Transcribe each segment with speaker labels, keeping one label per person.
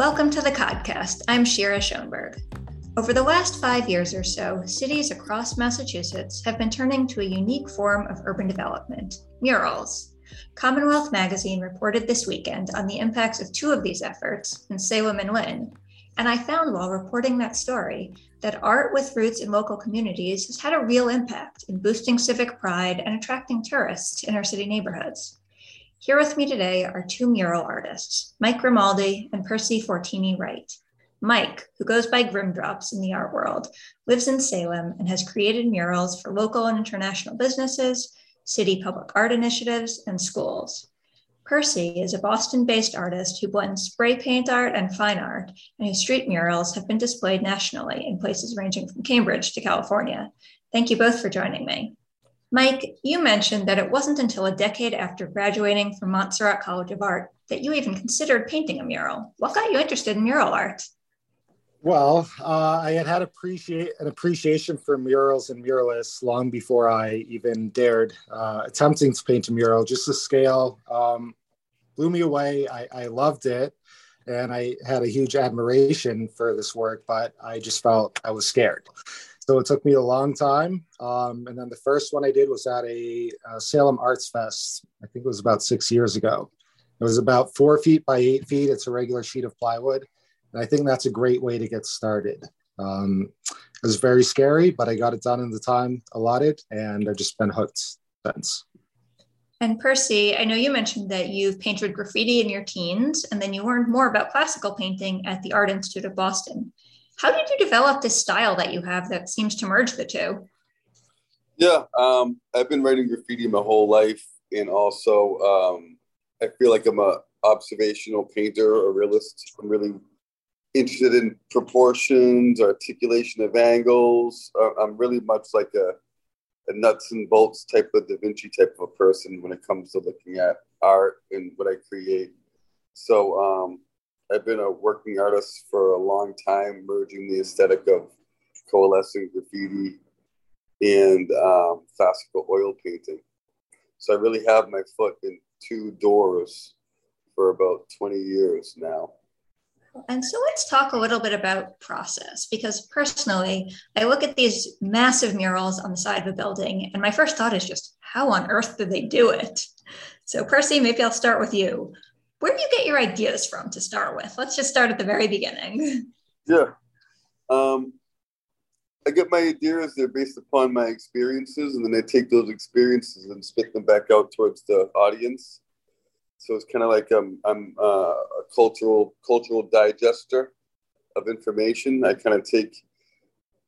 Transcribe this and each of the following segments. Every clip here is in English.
Speaker 1: Welcome to the podcast. I'm Shira Schoenberg. Over the last five years or so, cities across Massachusetts have been turning to a unique form of urban development murals. Commonwealth Magazine reported this weekend on the impacts of two of these efforts in Salem and Lynn. And I found while reporting that story that art with roots in local communities has had a real impact in boosting civic pride and attracting tourists to inner city neighborhoods. Here with me today are two mural artists, Mike Grimaldi and Percy Fortini Wright. Mike, who goes by Grimdrops in the art world, lives in Salem and has created murals for local and international businesses, city public art initiatives, and schools. Percy is a Boston based artist who blends spray paint art and fine art, and whose street murals have been displayed nationally in places ranging from Cambridge to California. Thank you both for joining me. Mike, you mentioned that it wasn't until a decade after graduating from Montserrat College of Art that you even considered painting a mural. What got you interested in mural art?
Speaker 2: Well, uh, I had had appreciate an appreciation for murals and muralists long before I even dared uh, attempting to paint a mural. Just the scale um, blew me away. I, I loved it, and I had a huge admiration for this work, but I just felt I was scared. So it took me a long time. Um, and then the first one I did was at a, Salem Arts Fest. I think it was about six years ago. It was about four feet by eight feet. It's a regular sheet of plywood. And I think that's a great way to get started. Um, it was very scary, but I got it done in the time allotted and I've just been hooked since.
Speaker 1: And Percy, I know you mentioned that you've painted graffiti in your teens and then you learned more about classical painting at the Art Institute of Boston. How did you develop this style that you have that seems to merge the two?
Speaker 3: Yeah, um, I've been writing graffiti my whole life, and also um, I feel like I'm a observational painter or realist. I'm really interested in proportions, articulation of angles. Uh, I'm really much like a, a nuts and bolts type of Da Vinci type of a person when it comes to looking at art and what I create. So um, I've been a working artist for a long time, merging the aesthetic of coalescing graffiti and um, classical oil painting. So I really have my foot in two doors for about 20 years now.
Speaker 1: And so let's talk a little bit about process because personally, I look at these massive murals on the side of a building, and my first thought is just how on earth did they do it? So, Percy, maybe I'll start with you where do you get your ideas from to start with? Let's just start at the very beginning.
Speaker 3: Yeah. Um, I get my ideas, they're based upon my experiences, and then I take those experiences and spit them back out towards the audience. So it's kind of like I'm, I'm uh, a cultural cultural digester of information. I kind of take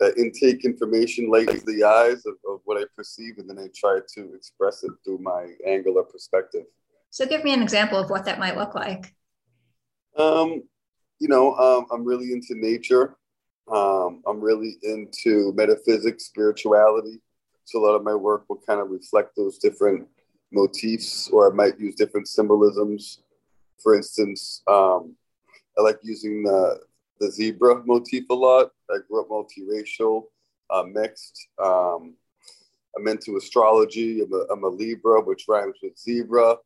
Speaker 3: uh, intake information, lightens the eyes of, of what I perceive, and then I try to express it through my angle or perspective.
Speaker 1: So give me an example of what that might look like.
Speaker 3: Um, you know, um, I'm really into nature. Um, I'm really into metaphysics, spirituality. So a lot of my work will kind of reflect those different motifs, or I might use different symbolisms. For instance, um, I like using the, the zebra motif a lot. I grew up multiracial, uh, mixed. Um, I'm into astrology. I'm a, I'm a Libra, which rhymes with zebra.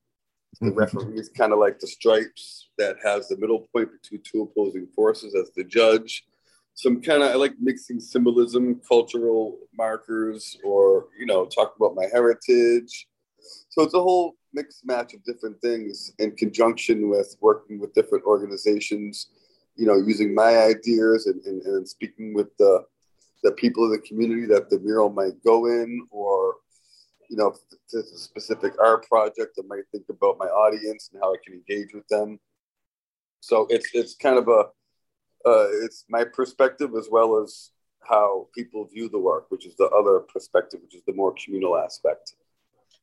Speaker 3: The mm-hmm. referee is kind of like the stripes that has the middle point between two opposing forces as the judge. So I'm kind of I like mixing symbolism, cultural markers, or you know, talk about my heritage. So it's a whole mixed match of different things in conjunction with working with different organizations. You know, using my ideas and, and, and speaking with the the people of the community that the mural might go in, or you know, if it's a specific art project, I might think about my audience and how I can engage with them. So it's it's kind of a uh, it's my perspective as well as how people view the work, which is the other perspective, which is the more communal aspect.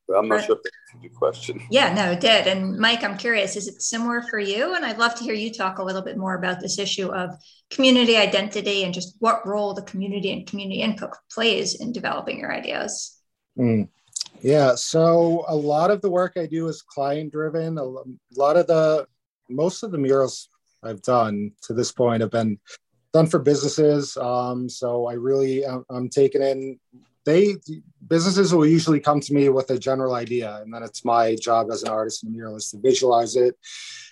Speaker 3: But I'm not right. sure if that answered your question.
Speaker 1: Yeah, no, it did. And Mike, I'm curious, is it similar for you? And I'd love to hear you talk a little bit more about this issue of community identity and just what role the community and community input plays in developing your ideas.
Speaker 2: Mm. Yeah, so a lot of the work I do is client driven. A lot of the, most of the murals I've done to this point have been done for businesses. Um, so I really, I'm, I'm taking in, they, businesses will usually come to me with a general idea, and then it's my job as an artist and a muralist to visualize it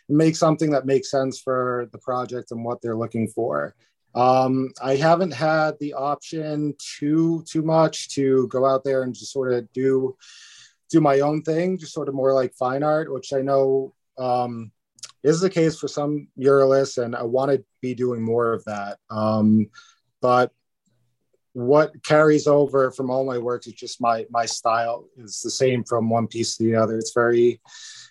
Speaker 2: and make something that makes sense for the project and what they're looking for. Um, I haven't had the option too too much to go out there and just sort of do do my own thing, just sort of more like fine art, which I know um, is the case for some muralists, and I want to be doing more of that. Um, but what carries over from all my works is just my my style is the same from one piece to the other. It's very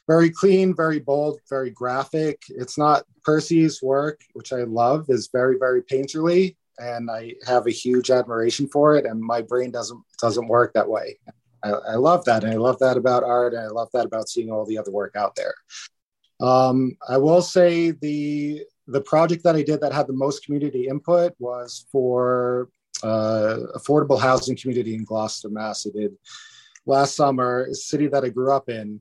Speaker 2: very clean, very bold, very graphic. It's not Percy's work, which I love, is very very painterly, and I have a huge admiration for it. And my brain doesn't doesn't work that way. I, I love that, and I love that about art, and I love that about seeing all the other work out there. Um, I will say the the project that I did that had the most community input was for uh, affordable housing community in Gloucester, Mass. I did last summer, a city that I grew up in.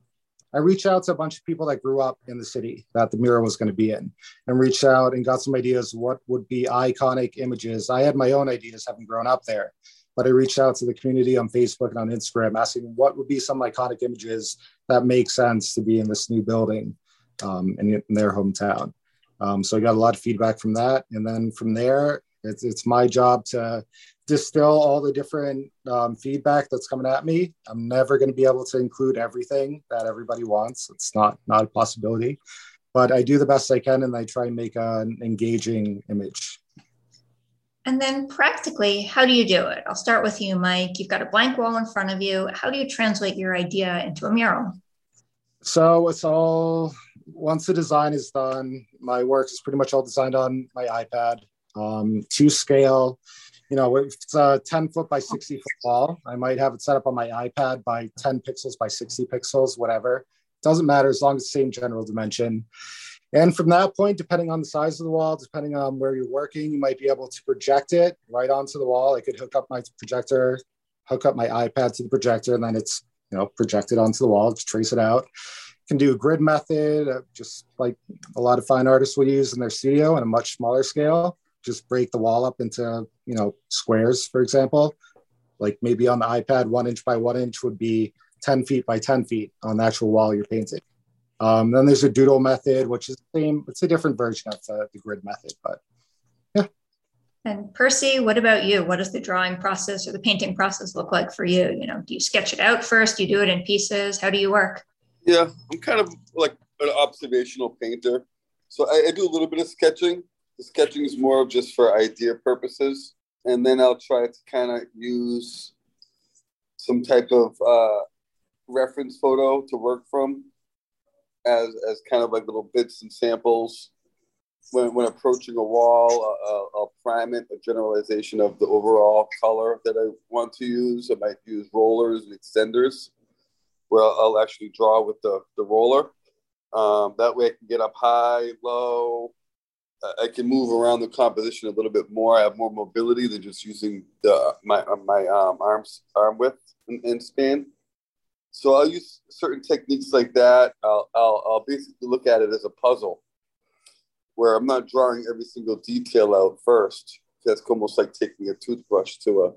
Speaker 2: I reached out to a bunch of people that grew up in the city that the mural was going to be in and reached out and got some ideas what would be iconic images. I had my own ideas having grown up there, but I reached out to the community on Facebook and on Instagram asking what would be some iconic images that make sense to be in this new building um, in, in, their hometown. Um, so I got a lot of feedback from that. And then from there, it's, it's my job to distill all the different um, feedback that's coming at me. I'm never going to be able to include everything that everybody wants. It's not not a possibility, but I do the best I can, and I try and make an engaging image.
Speaker 1: And then practically, how do you do it? I'll start with you, Mike. You've got a blank wall in front of you. How do you translate your idea into a mural?
Speaker 2: So it's all once the design is done, my work is pretty much all designed on my iPad um, to scale. You know, it's a 10 foot by 60 foot wall, I might have it set up on my iPad by 10 pixels by 60 pixels, whatever. Doesn't matter as long as the same general dimension. And from that point, depending on the size of the wall, depending on where you're working, you might be able to project it right onto the wall. I could hook up my projector, hook up my iPad to the projector, and then it's you know projected onto the wall. Just trace it out. Can do a grid method, uh, just like a lot of fine artists will use in their studio, on a much smaller scale just break the wall up into you know squares for example. Like maybe on the ipad one inch by one inch would be 10 feet by 10 feet on the actual wall you're painting. Um, then there's a doodle method which is the same it's a different version of the, the grid method but yeah.
Speaker 1: And percy what about you? What does the drawing process or the painting process look like for you? You know do you sketch it out first? Do you do it in pieces? How do you work?
Speaker 3: Yeah i'm kind of like an observational painter. So I, I do a little bit of sketching the sketching is more of just for idea purposes. And then I'll try to kind of use some type of uh, reference photo to work from as, as kind of like little bits and samples. When, when approaching a wall, uh, I'll prime it, a generalization of the overall color that I want to use. I might use rollers and extenders where I'll actually draw with the, the roller. Um, that way I can get up high, low, I can move around the composition a little bit more. I have more mobility than just using the my my um, arms arm width and, and span. So I'll use certain techniques like that. I'll, I'll I'll basically look at it as a puzzle, where I'm not drawing every single detail out first. That's almost like taking a toothbrush to a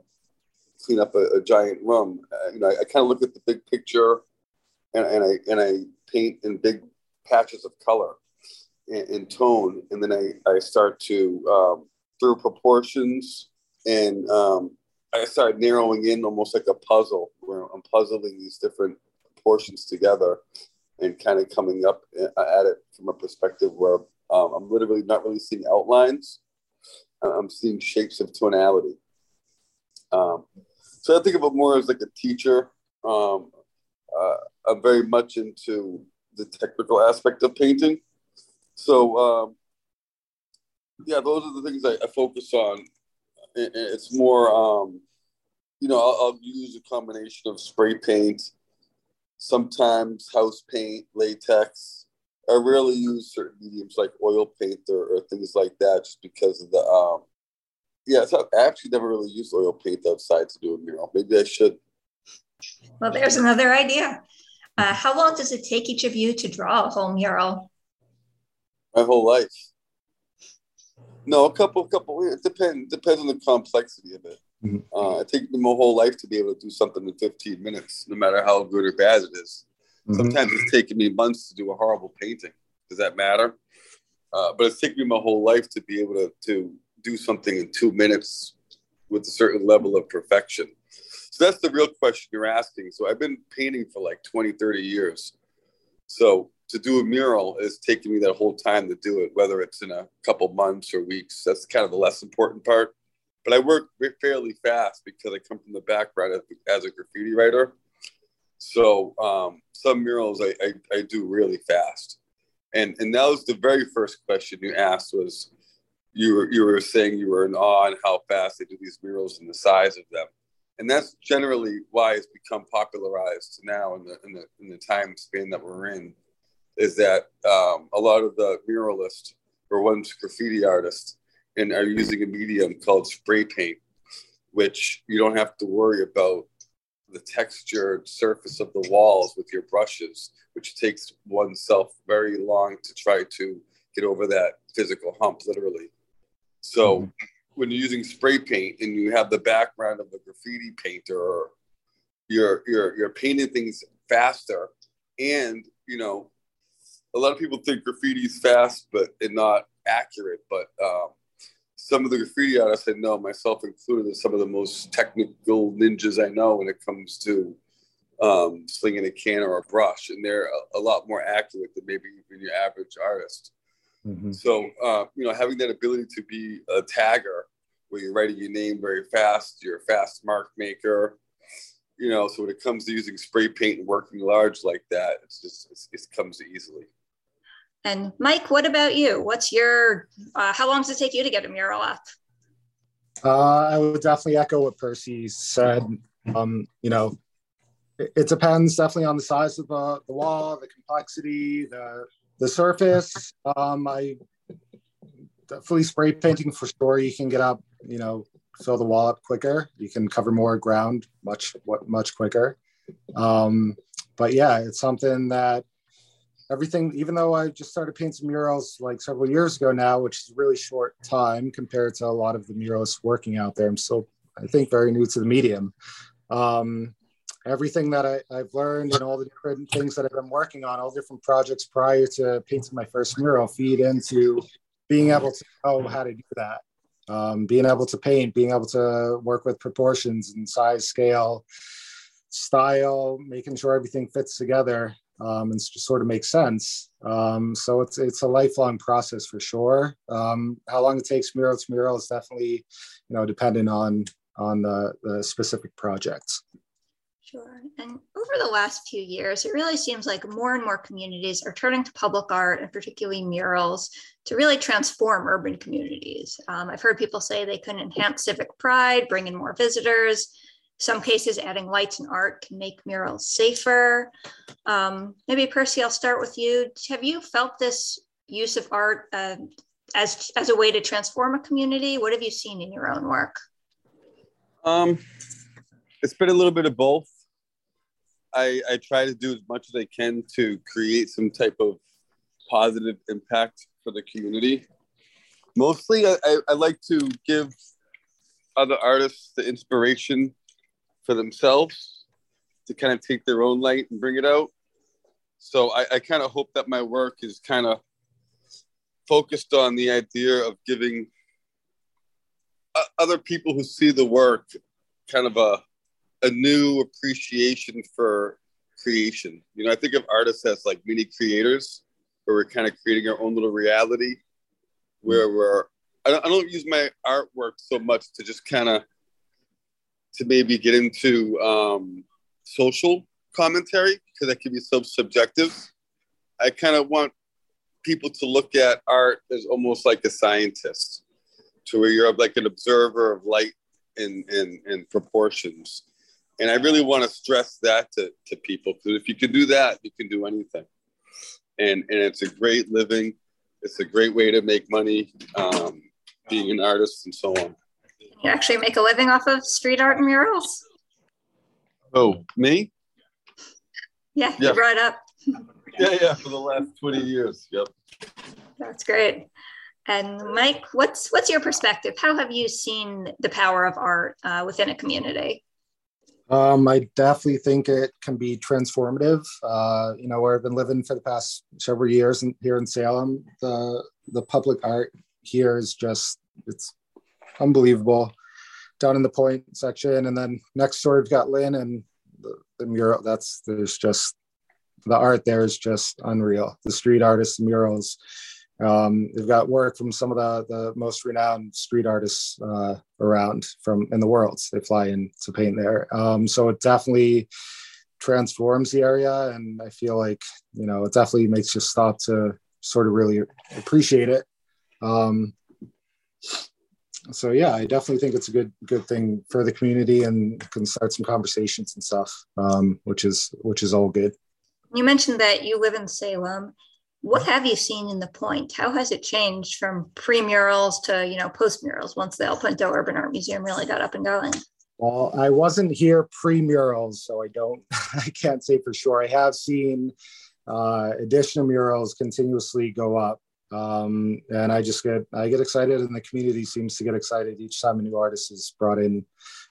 Speaker 3: clean up a, a giant room. Uh, you know, I, I kind of look at the big picture, and, and I and I paint in big patches of color in, tone, and then I, I start to um, through proportions, and um, I start narrowing in almost like a puzzle where I'm puzzling these different proportions together, and kind of coming up at it from a perspective where um, I'm literally not really seeing outlines. I'm seeing shapes of tonality. Um, so I think of it more as like a teacher. Um, uh, I'm very much into the technical aspect of painting. So um, yeah, those are the things I, I focus on. It's more, um, you know, I'll, I'll, use a combination of spray paint, sometimes house paint, latex. I rarely use certain mediums like oil paint or, or things like that, just because of the. Um, yeah, so I actually never really used oil paint outside to do a mural. Maybe I should.
Speaker 1: Well, there's another idea. Uh, how long does it take each of you to draw a whole mural?
Speaker 3: My whole life. No, a couple, couple. It depends. Depends on the complexity of it. Mm-hmm. Uh, it takes me my whole life to be able to do something in 15 minutes, no matter how good or bad it is. Mm-hmm. Sometimes it's taken me months to do a horrible painting. Does that matter? Uh, but it's taken me my whole life to be able to, to do something in two minutes with a certain level of perfection. So that's the real question you're asking. So I've been painting for like 20, 30 years. So to do a mural is taking me that whole time to do it, whether it's in a couple months or weeks. That's kind of the less important part. But I work fairly fast because I come from the background as, a graffiti writer. So um, some murals I, I, I, do really fast. And, and that was the very first question you asked was you were, you were saying you were in awe on how fast they do these murals and the size of them. And that's generally why it's become popularized now in the, in the, in the time span that we're in is that um, a lot of the muralists or ones graffiti artists and are using a medium called spray paint, which you don't have to worry about the textured surface of the walls with your brushes, which takes oneself very long to try to get over that physical hump, literally. So mm-hmm. when you're using spray paint and you have the background of a graffiti painter, you're you're you're painting things faster, and you know, a lot of people think graffiti is fast, but and not accurate. But um, some of the graffiti artists I know, myself included, are some of the most technical ninjas I know when it comes to um, slinging a can or a brush, and they're a, a, lot more accurate than maybe even your average artist. Mm-hmm. So, uh, you know, having that ability to be a tagger, where you're writing your name very fast, you're a fast mark maker. You know, so when it comes to using spray paint and working large like that, it's just it's, it comes easily.
Speaker 1: And Mike, what about you? What's your, uh, how long does it take you to get a mural up?
Speaker 2: Uh, I would definitely echo what Percy said. Um, you know, it, it, depends definitely on the size of the, the wall, the complexity, the, the surface. Um, I definitely spray painting for sure. You can get up, you know, fill the wall up quicker. You can cover more ground much, much quicker. Um, but yeah, it's something that everything, even though I just started painting murals like several years ago now, which is a really short time compared to a lot of the muralists working out there, I'm still, I think, very new to the medium. Um, everything that I, have learned and all the different things that I've been working on, all different projects prior to painting my first mural, feed into being able to know how to do that. Um, being able to paint, being able to work with proportions and size, scale, style, making sure everything fits together um, and sort of makes sense. Um, so it's it's a lifelong process for sure. Um, how long it takes mural to mural is definitely, you know, dependent on on the, the specific projects.
Speaker 1: Sure. And over the last few years, it really seems like more and more communities are turning to public art and particularly murals to really transform urban communities. Um, I've heard people say they can enhance civic pride, bring in more visitors, some cases, adding lights and art can make murals safer. Um, maybe Percy, I'll start with you. Have you felt this use of art uh, as as a way to transform a community? What have you seen in your own work?
Speaker 3: Um, it's been a little bit of both. I, I try to do as much as I can to create some type of positive impact for the community. Mostly, I, I, I like to give other artists the inspiration for themselves to kind of take their own light and bring it out. So I, I kind of hope that my work is kind of focused on the idea of giving uh, other people who see the work kind of a a new appreciation for creation. You know, I think of artists as like mini creators, where we're kind of creating our own little reality, where we're. I don't, I don't use my artwork so much to just kind of to maybe get into um, social commentary because that can be so subjective. I kind of want people to look at art as almost like a scientist, to where you're like an observer of light and, and, and proportions. And I really want to stress that to, to people because if you can do that, you can do anything. And, and it's a great living. It's a great way to make money, um, being an artist and so on
Speaker 1: you actually make a living off of street art and murals?
Speaker 3: Oh, me?
Speaker 1: Yeah, yeah. you brought up.
Speaker 3: yeah, yeah, for the last 20 years. Yep.
Speaker 1: That's great. And Mike, what's what's your perspective? How have you seen the power of art uh, within a community?
Speaker 2: Um, I definitely think it can be transformative. Uh, you know, where I've been living for the past several years in, here in Salem, the the public art here is just it's unbelievable. Down in the point section, and then next door we've got Lynn and the, the mural. That's there's just the art there is just unreal. The street artists, murals. Um, they've got work from some of the, the most renowned street artists uh, around from in the world. They fly in to paint there. Um, so it definitely transforms the area. And I feel like, you know, it definitely makes you stop to sort of really appreciate it. Um, so yeah, I definitely think it's a good good thing for the community and can start some conversations and stuff, um, which is which is all good.
Speaker 1: You mentioned that you live in Salem. What have you seen in the point? How has it changed from pre-murals to you know post-murals once the El Punto Urban Art Museum really got up and going?
Speaker 2: Well, I wasn't here pre-murals, so I don't I can't say for sure. I have seen uh, additional murals continuously go up. Um, and I just get I get excited, and the community seems to get excited each time a new artist is brought in,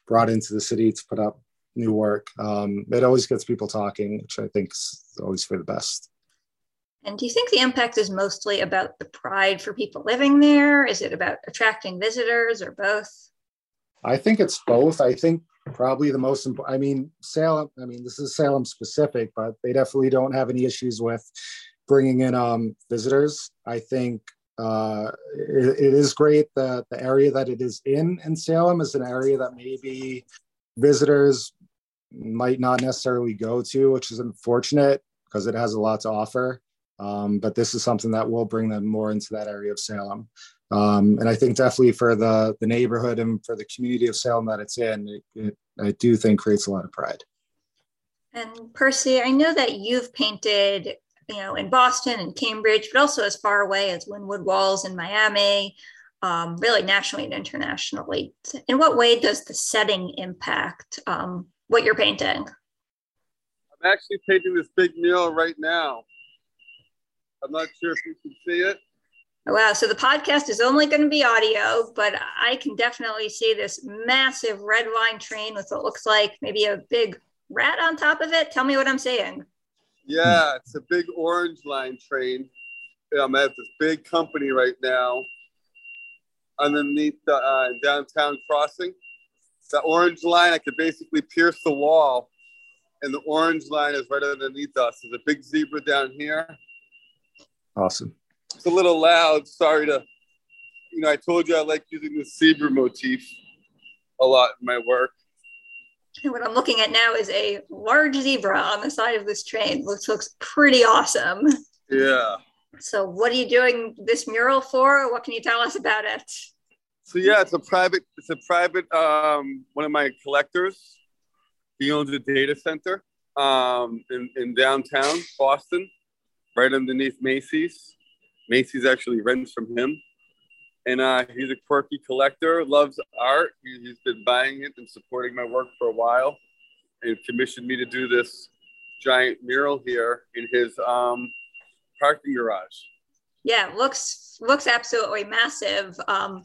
Speaker 2: brought into the city to put up new work. Um, it always gets people talking, which I think is always for the best.
Speaker 1: And do you think the impact is mostly about the pride for people living there? Is it about attracting visitors or both?
Speaker 2: I think it's both. I think probably the most important, I mean, Salem, I mean, this is Salem specific, but they definitely don't have any issues with bringing in um, visitors. I think uh, it, it is great that the area that it is in in Salem is an area that maybe visitors might not necessarily go to, which is unfortunate because it has a lot to offer. Um, but this is something that will bring them more into that area of Salem. Um, and I think definitely for the the neighborhood and for the community of Salem that it's in, it, it, I do think creates a lot of pride.
Speaker 1: And Percy, I know that you've painted, you know, in Boston and Cambridge, but also as far away as Wynwood Walls in Miami, um, really nationally and internationally. In what way does the setting impact um, what you're painting?
Speaker 3: I'm actually painting this big mural right now. I'm not sure if you can see it.
Speaker 1: Wow. So the podcast is only going to be audio, but I can definitely see this massive red line train with what looks like maybe a big rat on top of it. Tell me what I'm saying.
Speaker 3: Yeah, it's a big orange line train. I'm at this big company right now underneath the uh, downtown crossing the orange line, I could basically pierce the wall, and the orange line is right underneath us. There's a big zebra down here.
Speaker 2: Awesome.
Speaker 3: It's a little loud. Sorry to, you know, I told you I like using the zebra motif a lot in my work.
Speaker 1: And what I'm looking at now is a large zebra on the side of this train, which looks pretty awesome.
Speaker 3: Yeah.
Speaker 1: So, what are you doing this mural for? What can you tell us about it?
Speaker 3: So yeah, it's a private. It's a private. Um, one of my collectors. He owns a data center um, in, in downtown Boston, right underneath Macy's. Macy's actually rents from him, and uh, he's a quirky collector. Loves art. He, has been buying it and supporting my work for a while, and commissioned me to do this giant mural here in his um, parking garage.
Speaker 1: Yeah, looks looks absolutely massive. Um,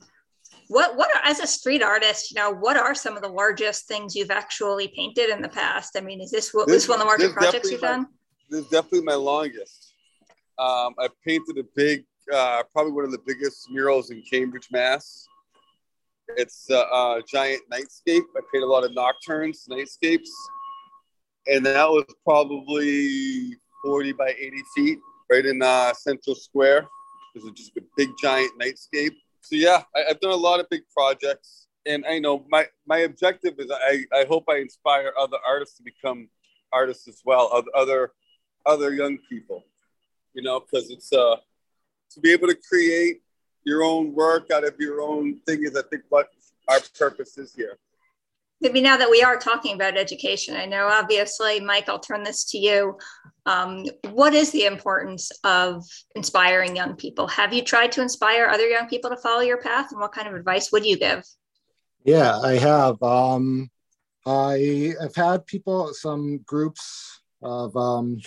Speaker 1: what what are, as a street artist, you know, what are some of the largest things you've actually painted in the past? I mean, is this what this, this one of the largest projects you've my, done?
Speaker 3: This is definitely my longest. Um, I painted a big, uh, probably one of the biggest murals in Cambridge, Mass. It's a, a giant nightscape. I painted a lot of nocturnes, nightscapes, and that was probably 40 by 80 feet, right in uh, Central Square. There's just a big giant nightscape so yeah, I, have done a lot of big projects, and I know my my objective is I I hope I inspire other artists to become artists as well, other other, other young people, you know, because it's uh to be able to create your own work out of your own thing is I think what our purpose is here
Speaker 1: maybe now that we are talking about education, I know obviously, Mike, I'll turn this to you. Um, what is the importance of inspiring young people? Have you tried to inspire other young people to follow your path? And what kind of advice would you give?
Speaker 2: Yeah, I have. Um, I have had people, some groups of um,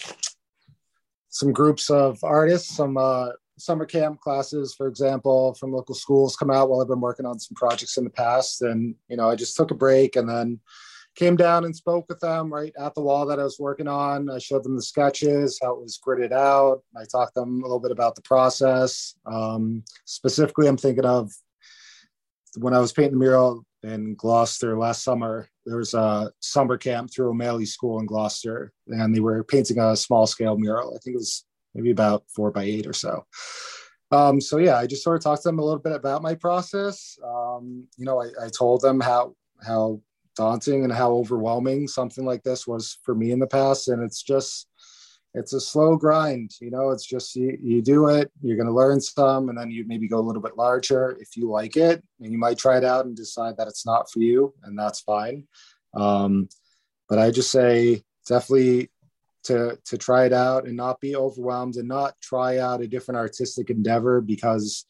Speaker 2: some groups of artists, some uh, summer camp classes, for example, from local schools come out while I've been working on some projects in the past. And, you know, I just took a break and then came down and spoke with them right at the wall that I was working on. I showed them the sketches, how it was gridded out. I talked to them a little bit about the process. Um, specifically, I'm thinking of when I was painting the mural in Gloucester last summer. There was a summer camp through O'Maley School in Gloucester, and they were painting a small scale mural. I think it was maybe about four by eight or so. Um, so yeah, I just sort of talked to them a little bit about my process. Um, you know, I, I told them how how daunting and how overwhelming something like this was for me in the past, and it's just it's a slow grind you know it's just you, you do it you're going to learn some and then you maybe go a little bit larger if you like it and you might try it out and decide that it's not for you and that's fine um, but i just say definitely to to try it out and not be overwhelmed and not try out a different artistic endeavor because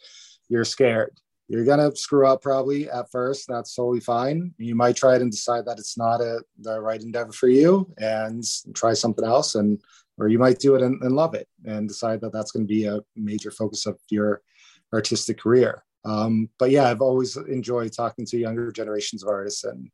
Speaker 2: you're scared you're gonna screw up probably at first that's totally fine you might try it and decide that it's not a the right endeavor for you and try something else and or you might do it and, and love it and decide that that's going to be a major focus of your artistic career. Um, but yeah, I've always enjoyed talking to younger generations of artists and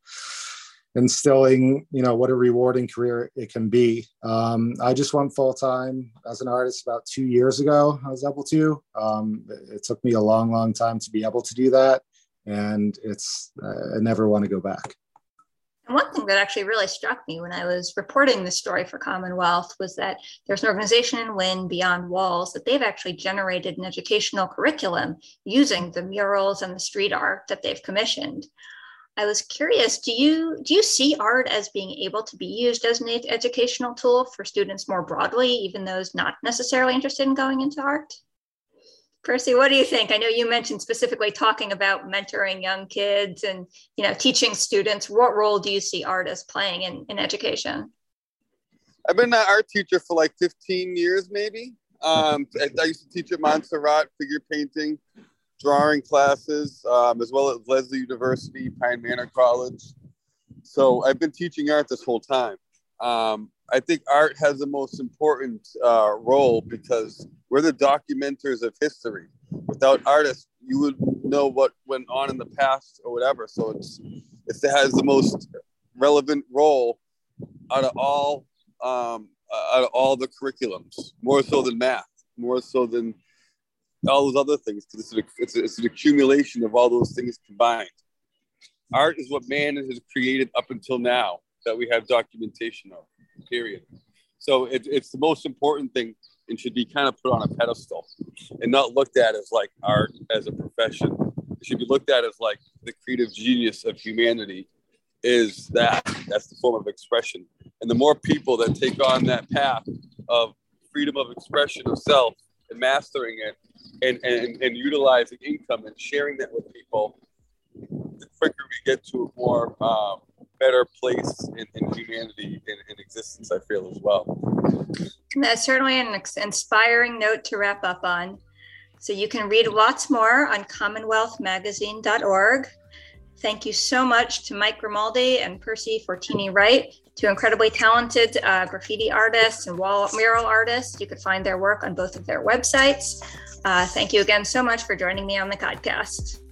Speaker 2: instilling, you know, what a rewarding career it can be. Um, I just went full time as an artist about two years ago. I was able to. Um, it took me a long, long time to be able to do that, and it's uh, I never want to go back.
Speaker 1: And one thing that actually really struck me when I was reporting the story for Commonwealth was that there's an organization in Lynn Beyond Walls that they've actually generated an educational curriculum using the murals and the street art that they've commissioned. I was curious, do you do you see art as being able to be used as an educational tool for students more broadly, even those not necessarily interested in going into art? Percy, what do you think? I know you mentioned specifically talking about mentoring young kids and you know teaching students. What role do you see art as playing in, in education?
Speaker 3: I've been an art teacher for like 15 years, maybe. Um, I used to teach at Montserrat figure painting, drawing classes, um, as well as Lesley University, Pine Manor College. So I've been teaching art this whole time. Um, I think art has the most important uh, role because we're the documenters of history. Without artists, you would know what went on in the past or whatever. So it's it has the most relevant role out of all um, out of all the curriculums, more so than math, more so than all those other things. Because it's, it's, it's an accumulation of all those things combined. Art is what man has created up until now that we have documentation of period. So it, it's the most important thing and should be kind of put on a pedestal and not looked at as like art as a profession. It should be looked at as like the creative genius of humanity is that. That's the form of expression. And the more people that take on that path of freedom of expression of self and mastering it and, and, and utilizing income and sharing that with people, the quicker we get to a more um, better place in, in humanity in, in, existence, I feel as well.
Speaker 1: That's certainly an inspiring note to wrap up on. So you can read lots more on commonwealthmagazine.org. Thank you so much to Mike Grimaldi and Percy Fortini Wright, two incredibly talented uh, graffiti artists and wall mural artists. You could find their work on both of their websites. Uh, thank you again so much for joining me on the podcast.